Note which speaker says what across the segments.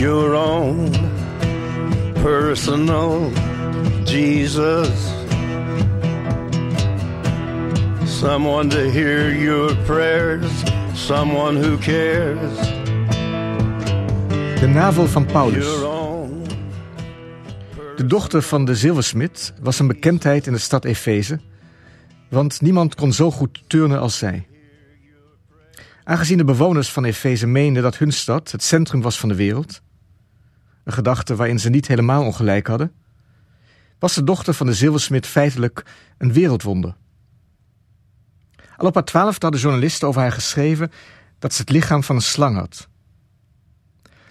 Speaker 1: your own personal Jesus. Someone to hear your prayers, someone who cares.
Speaker 2: De navel van Paulus. De dochter van de zilversmid was een bekendheid in de stad Efeze, want niemand kon zo goed turnen als zij. Aangezien de bewoners van Efeze meenden dat hun stad het centrum was van de wereld, een gedachte waarin ze niet helemaal ongelijk hadden, was de dochter van de zilversmid feitelijk een wereldwonder. Al op haar twaalfde hadden journalisten over haar geschreven dat ze het lichaam van een slang had.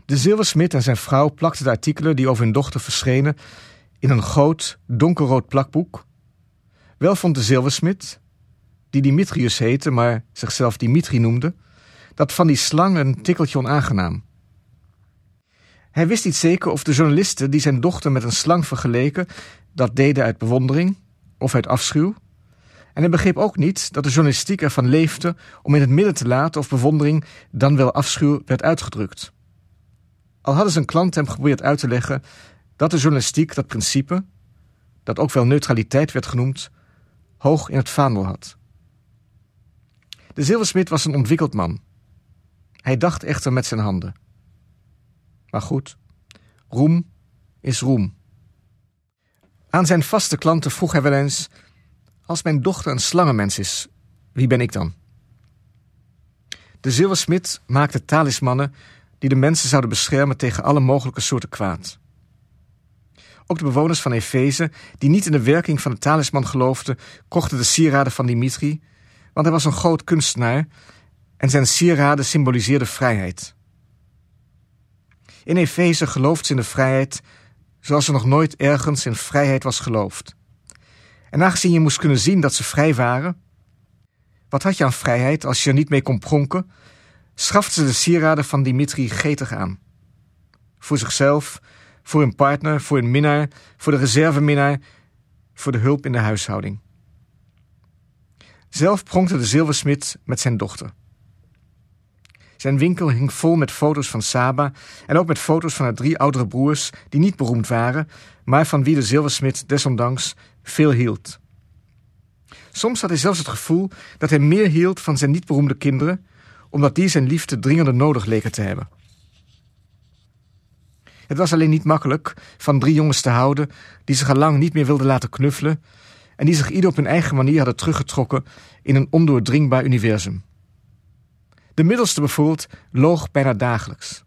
Speaker 2: De zilversmid en zijn vrouw plakten de artikelen die over hun dochter verschenen in een groot, donkerrood plakboek. Wel vond de zilversmid, die Dimitrius heette, maar zichzelf Dimitri noemde, dat van die slang een tikkeltje onaangenaam. Hij wist niet zeker of de journalisten die zijn dochter met een slang vergeleken, dat deden uit bewondering of uit afschuw. En hij begreep ook niet dat de journalistiek ervan leefde om in het midden te laten of bewondering dan wel afschuw werd uitgedrukt. Al hadden zijn klant hem geprobeerd uit te leggen dat de journalistiek dat principe, dat ook wel neutraliteit werd genoemd, hoog in het vaandel had. De zilversmid was een ontwikkeld man. Hij dacht echter met zijn handen. Maar goed, roem is roem. Aan zijn vaste klanten vroeg hij wel eens: Als mijn dochter een slangenmens is, wie ben ik dan? De zilversmid maakte talismannen die de mensen zouden beschermen tegen alle mogelijke soorten kwaad. Ook de bewoners van Efeze, die niet in de werking van de talisman geloofden, kochten de sieraden van Dimitri, want hij was een groot kunstenaar en zijn sieraden symboliseerden vrijheid. In Efeze gelooft ze in de vrijheid zoals er nog nooit ergens in vrijheid was geloofd. En aangezien je moest kunnen zien dat ze vrij waren, wat had je aan vrijheid als je er niet mee kon pronken, schafte ze de sieraden van Dimitri getig aan. Voor zichzelf, voor hun partner, voor hun minnaar, voor de reserveminnaar, voor de hulp in de huishouding. Zelf pronkte de zilversmid met zijn dochter. Zijn winkel hing vol met foto's van Saba en ook met foto's van haar drie oudere broers die niet beroemd waren, maar van wie de zilversmid desondanks veel hield. Soms had hij zelfs het gevoel dat hij meer hield van zijn niet beroemde kinderen, omdat die zijn liefde dringender nodig leken te hebben. Het was alleen niet makkelijk van drie jongens te houden die zich al lang niet meer wilden laten knuffelen en die zich ieder op hun eigen manier hadden teruggetrokken in een ondoordringbaar universum. De middelste bijvoorbeeld loog bijna dagelijks.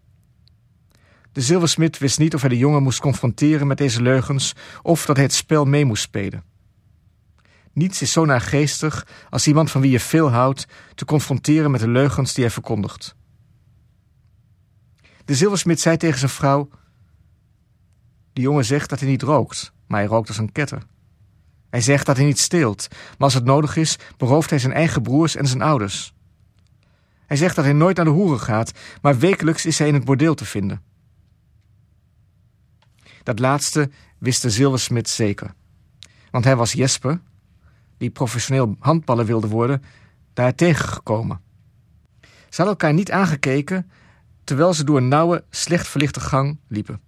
Speaker 2: De zilversmid wist niet of hij de jongen moest confronteren met deze leugens of dat hij het spel mee moest spelen. Niets is zo naargeestig als iemand van wie je veel houdt te confronteren met de leugens die hij verkondigt. De zilversmid zei tegen zijn vrouw: De jongen zegt dat hij niet rookt, maar hij rookt als een ketter. Hij zegt dat hij niet steelt, maar als het nodig is, berooft hij zijn eigen broers en zijn ouders. Hij zegt dat hij nooit naar de hoeren gaat, maar wekelijks is hij in het bordeel te vinden. Dat laatste wist de zilversmid zeker. Want hij was Jesper, die professioneel handballen wilde worden, daar tegengekomen. Ze hadden elkaar niet aangekeken terwijl ze door een nauwe, slecht verlichte gang liepen.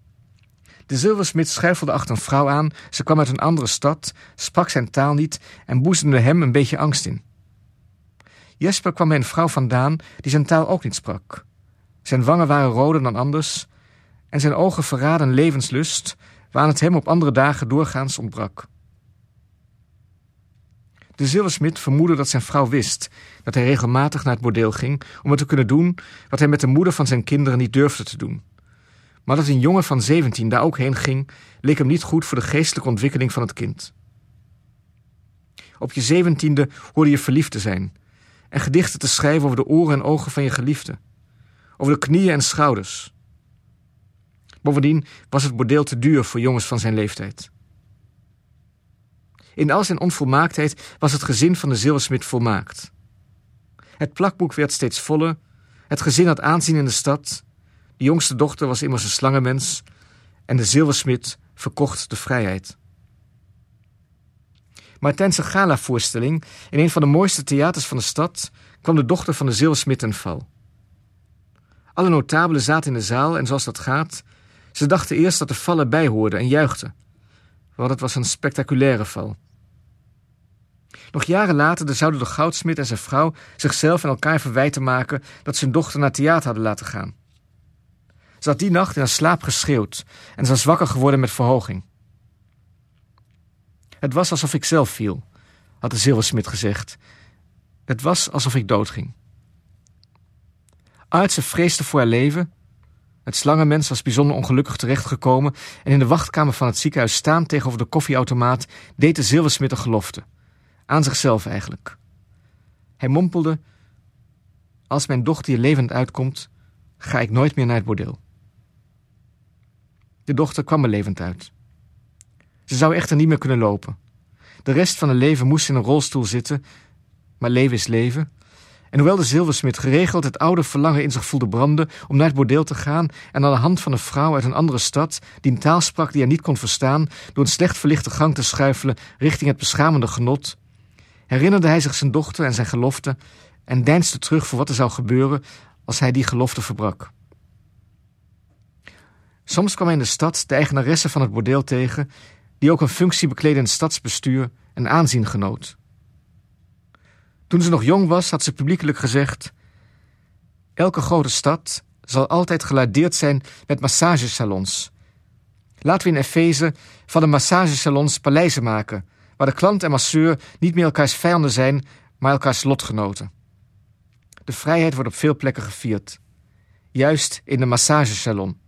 Speaker 2: De zilversmid schuifelde achter een vrouw aan, ze kwam uit een andere stad, sprak zijn taal niet en boezemde hem een beetje angst in. Jesper kwam bij een vrouw vandaan die zijn taal ook niet sprak. Zijn wangen waren roder dan anders en zijn ogen verraden levenslust, waaraan het hem op andere dagen doorgaans ontbrak. De zilversmid vermoedde dat zijn vrouw wist dat hij regelmatig naar het bordeel ging om het te kunnen doen wat hij met de moeder van zijn kinderen niet durfde te doen. Maar dat een jongen van zeventien daar ook heen ging, leek hem niet goed voor de geestelijke ontwikkeling van het kind. Op je zeventiende hoorde je verliefd te zijn en gedichten te schrijven over de oren en ogen van je geliefde, over de knieën en schouders. Bovendien was het bordeel te duur voor jongens van zijn leeftijd. In al zijn onvolmaaktheid was het gezin van de zilversmid volmaakt. Het plakboek werd steeds voller, het gezin had aanzien in de stad, de jongste dochter was immers een slangenmens en de zilversmid verkocht de vrijheid. Maar tijdens een galavoorstelling in een van de mooiste theaters van de stad kwam de dochter van de zilversmid ten val. Alle notabelen zaten in de zaal en zoals dat gaat, ze dachten eerst dat de vallen bijhoorden en juichten, want het was een spectaculaire val. Nog jaren later zouden de goudsmid en zijn vrouw zichzelf en elkaar verwijten maken dat ze hun dochter naar theater hadden laten gaan. Ze had die nacht in haar slaap geschreeuwd en ze was wakker geworden met verhoging. Het was alsof ik zelf viel, had de zilversmid gezegd. Het was alsof ik doodging. Aartse vreesde voor haar leven. Het slangenmens was bijzonder ongelukkig terechtgekomen en in de wachtkamer van het ziekenhuis staan tegenover de koffieautomaat deed de zilversmid een gelofte. Aan zichzelf eigenlijk. Hij mompelde: Als mijn dochter hier levend uitkomt, ga ik nooit meer naar het bordeel. De dochter kwam er levend uit. Ze zou echter niet meer kunnen lopen. De rest van haar leven moest in een rolstoel zitten, maar leven is leven. En hoewel de zilversmid geregeld het oude verlangen in zich voelde branden om naar het bordeel te gaan en aan de hand van een vrouw uit een andere stad, die een taal sprak die hij niet kon verstaan, door een slecht verlichte gang te schuifelen richting het beschamende genot, herinnerde hij zich zijn dochter en zijn gelofte en deinsde terug voor wat er zou gebeuren als hij die gelofte verbrak. Soms kwam hij in de stad de eigenaresse van het bordeel tegen, die ook een functie bekleedde in het stadsbestuur en aanzien genoot. Toen ze nog jong was, had ze publiekelijk gezegd: Elke grote stad zal altijd gelardeerd zijn met massagesalons. Laten we in Efeze van de massagesalons paleizen maken, waar de klant en masseur niet meer elkaars vijanden zijn, maar elkaars lotgenoten. De vrijheid wordt op veel plekken gevierd, juist in de massagesalon.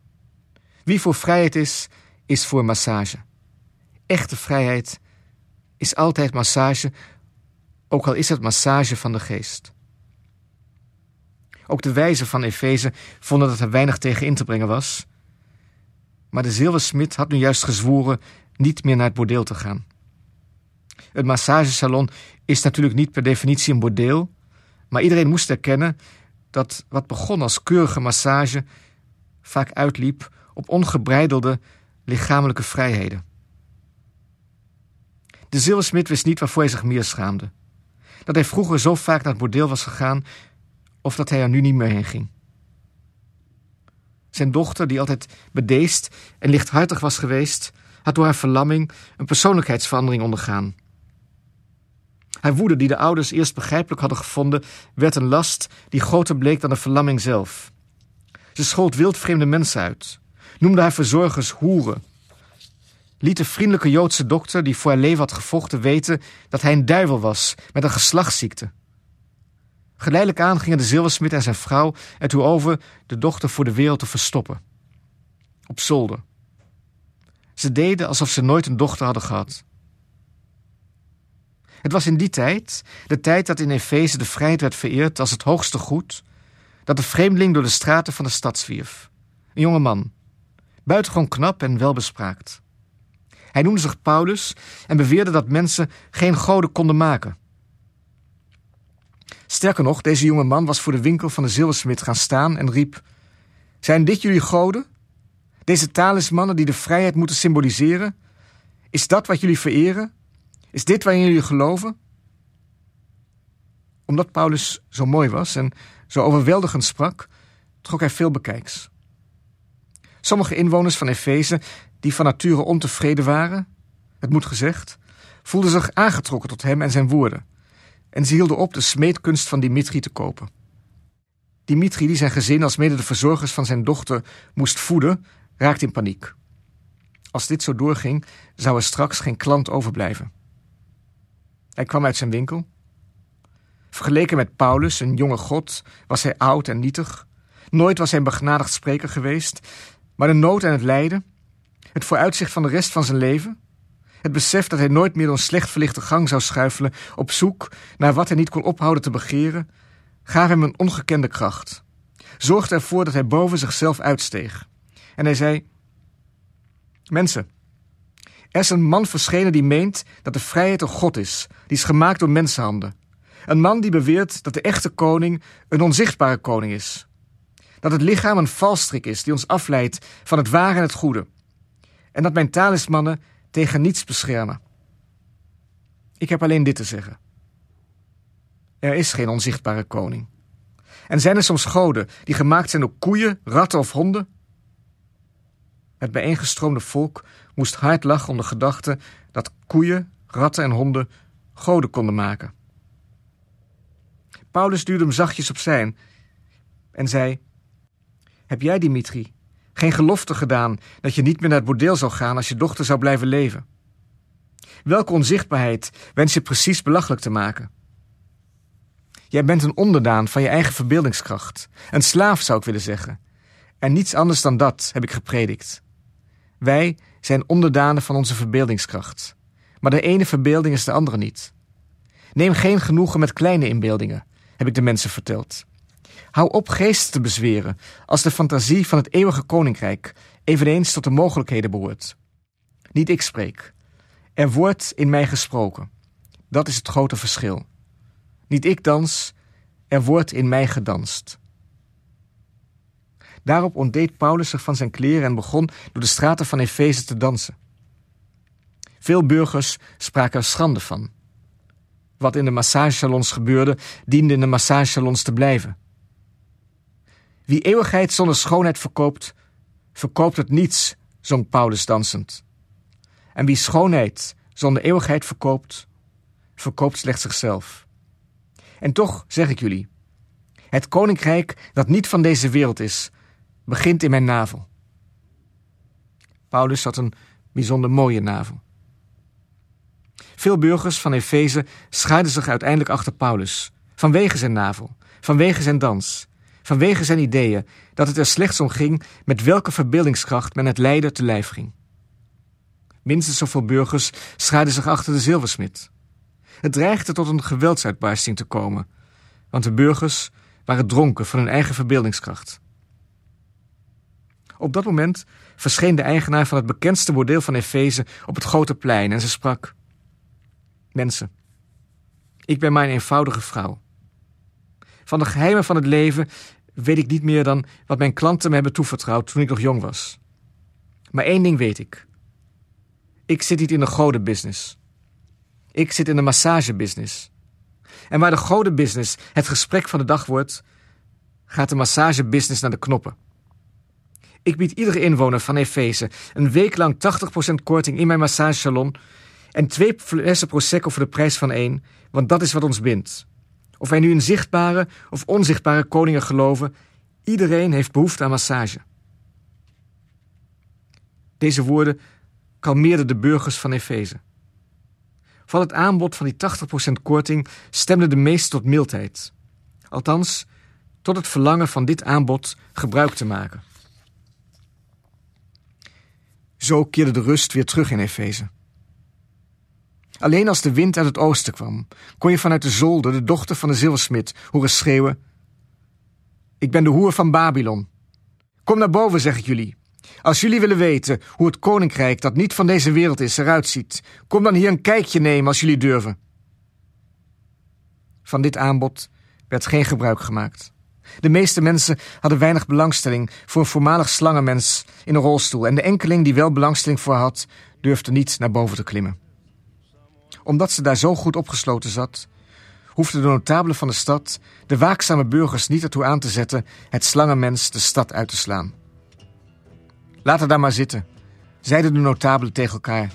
Speaker 2: Wie voor vrijheid is, is voor massage. Echte vrijheid is altijd massage, ook al is het massage van de geest. Ook de wijzen van Efeze vonden dat er weinig tegen in te brengen was. Maar de zilversmid had nu juist gezworen niet meer naar het bordeel te gaan. Het massagesalon is natuurlijk niet per definitie een bordeel, maar iedereen moest erkennen dat wat begon als keurige massage vaak uitliep op ongebreidelde lichamelijke vrijheden. De zilversmid wist niet waarvoor hij zich meer schaamde. Dat hij vroeger zo vaak naar het bordeel was gegaan, of dat hij er nu niet meer heen ging. Zijn dochter, die altijd bedeesd en lichthartig was geweest, had door haar verlamming een persoonlijkheidsverandering ondergaan. Haar woede, die de ouders eerst begrijpelijk hadden gevonden, werd een last die groter bleek dan de verlamming zelf. Ze schold wildvreemde mensen uit, noemde haar verzorgers hoeren, liet de vriendelijke Joodse dokter die voor haar leven had gevochten weten dat hij een duivel was met een geslachtsziekte. Geleidelijk aan gingen de zilversmid en zijn vrouw ertoe over de dochter voor de wereld te verstoppen. Op zolder. Ze deden alsof ze nooit een dochter hadden gehad. Het was in die tijd, de tijd dat in Efeze de vrijheid werd vereerd als het hoogste goed, dat de vreemdeling door de straten van de stad zwierf. Een jonge man, buitengewoon knap en welbespraakt. Hij noemde zich Paulus en beweerde dat mensen geen goden konden maken. Sterker nog, deze jonge man was voor de winkel van de zilversmid gaan staan en riep: Zijn dit jullie goden? Deze talismannen die de vrijheid moeten symboliseren? Is dat wat jullie vereren? Is dit waarin jullie geloven? Omdat Paulus zo mooi was en zo overweldigend sprak, trok hij veel bekijks. Sommige inwoners van Efeze, die van nature ontevreden waren, het moet gezegd, voelden zich aangetrokken tot hem en zijn woorden. En ze hielden op de smeedkunst van Dimitri te kopen. Dimitri, die zijn gezin als mede de verzorgers van zijn dochter moest voeden, raakte in paniek. Als dit zo doorging, zou er straks geen klant overblijven. Hij kwam uit zijn winkel. Vergeleken met Paulus, een jonge god, was hij oud en nietig. Nooit was hij een begnadigd spreker geweest, maar de nood en het lijden, het vooruitzicht van de rest van zijn leven, het besef dat hij nooit meer door een slecht verlichte gang zou schuifelen op zoek naar wat hij niet kon ophouden te begeren, gaf hem een ongekende kracht. Zorgde ervoor dat hij boven zichzelf uitsteeg. En hij zei: Mensen, er is een man verschenen die meent dat de vrijheid een God is, die is gemaakt door mensenhanden. Een man die beweert dat de echte koning een onzichtbare koning is. Dat het lichaam een valstrik is die ons afleidt van het ware en het goede. En dat mijn talismannen tegen niets beschermen. Ik heb alleen dit te zeggen. Er is geen onzichtbare koning. En zijn er soms goden die gemaakt zijn door koeien, ratten of honden? Het bijeengestroomde volk moest hard lachen om de gedachte dat koeien, ratten en honden goden konden maken. Paulus duwde hem zachtjes op zijn en zei: Heb jij, Dimitri, geen gelofte gedaan dat je niet meer naar het bordeel zou gaan als je dochter zou blijven leven? Welke onzichtbaarheid wens je precies belachelijk te maken? Jij bent een onderdaan van je eigen verbeeldingskracht. Een slaaf zou ik willen zeggen. En niets anders dan dat heb ik gepredikt. Wij zijn onderdanen van onze verbeeldingskracht. Maar de ene verbeelding is de andere niet. Neem geen genoegen met kleine inbeeldingen, heb ik de mensen verteld. Hou op geest te bezweren als de fantasie van het eeuwige koninkrijk eveneens tot de mogelijkheden behoort. Niet ik spreek. Er wordt in mij gesproken. Dat is het grote verschil. Niet ik dans, er wordt in mij gedanst. Daarop ontdeed Paulus zich van zijn kleren en begon door de straten van Efeze te dansen. Veel burgers spraken er schande van. Wat in de massagesalons gebeurde, diende in de massagesalons te blijven. Wie eeuwigheid zonder schoonheid verkoopt, verkoopt het niets, zong Paulus dansend. En wie schoonheid zonder eeuwigheid verkoopt, verkoopt slechts zichzelf. En toch zeg ik jullie: het koninkrijk dat niet van deze wereld is, begint in mijn navel. Paulus had een bijzonder mooie navel. Veel burgers van Efeze schaarden zich uiteindelijk achter Paulus, vanwege zijn navel, vanwege zijn dans, vanwege zijn ideeën dat het er slechts om ging met welke verbeeldingskracht men het lijden te lijf ging. Minstens zoveel burgers schaarden zich achter de zilversmid. Het dreigde tot een geweldsuitbarsting te komen, want de burgers waren dronken van hun eigen verbeeldingskracht. Op dat moment verscheen de eigenaar van het bekendste bordeel van Efeze op het grote plein en ze sprak: Mensen, ik ben mijn eenvoudige vrouw. Van de geheimen van het leven weet ik niet meer dan wat mijn klanten me hebben toevertrouwd toen ik nog jong was. Maar één ding weet ik. Ik zit niet in de godenbusiness. Ik zit in de massagebusiness. En waar de godenbusiness het gesprek van de dag wordt, gaat de massagebusiness naar de knoppen. Ik bied iedere inwoner van Efeze een week lang 80% korting in mijn massagesalon en twee flessen Prosecco voor de prijs van één, want dat is wat ons bindt. Of wij nu in zichtbare of onzichtbare koningen geloven, iedereen heeft behoefte aan massage. Deze woorden kalmeerden de burgers van Efeze. Van het aanbod van die 80% korting stemde de meest tot mildheid. Althans, tot het verlangen van dit aanbod gebruik te maken. Zo keerde de rust weer terug in Efeze. Alleen als de wind uit het oosten kwam, kon je vanuit de zolder de dochter van de zilversmid horen schreeuwen: Ik ben de hoer van Babylon. Kom naar boven, zeg ik jullie. Als jullie willen weten hoe het koninkrijk dat niet van deze wereld is eruit ziet, kom dan hier een kijkje nemen als jullie durven. Van dit aanbod werd geen gebruik gemaakt. De meeste mensen hadden weinig belangstelling voor een voormalig slangenmens in een rolstoel en de enkeling die wel belangstelling voor had, durfde niet naar boven te klimmen. Omdat ze daar zo goed opgesloten zat, hoefde de notabelen van de stad de waakzame burgers niet ertoe aan te zetten het slangenmens de stad uit te slaan. Laat er daar maar zitten, zeiden de notabelen tegen elkaar.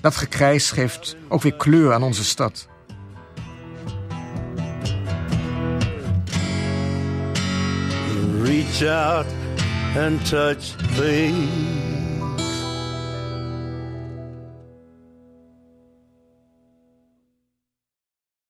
Speaker 2: Dat gekrijs geeft ook weer kleur aan onze stad.
Speaker 1: Reach out and touch faith.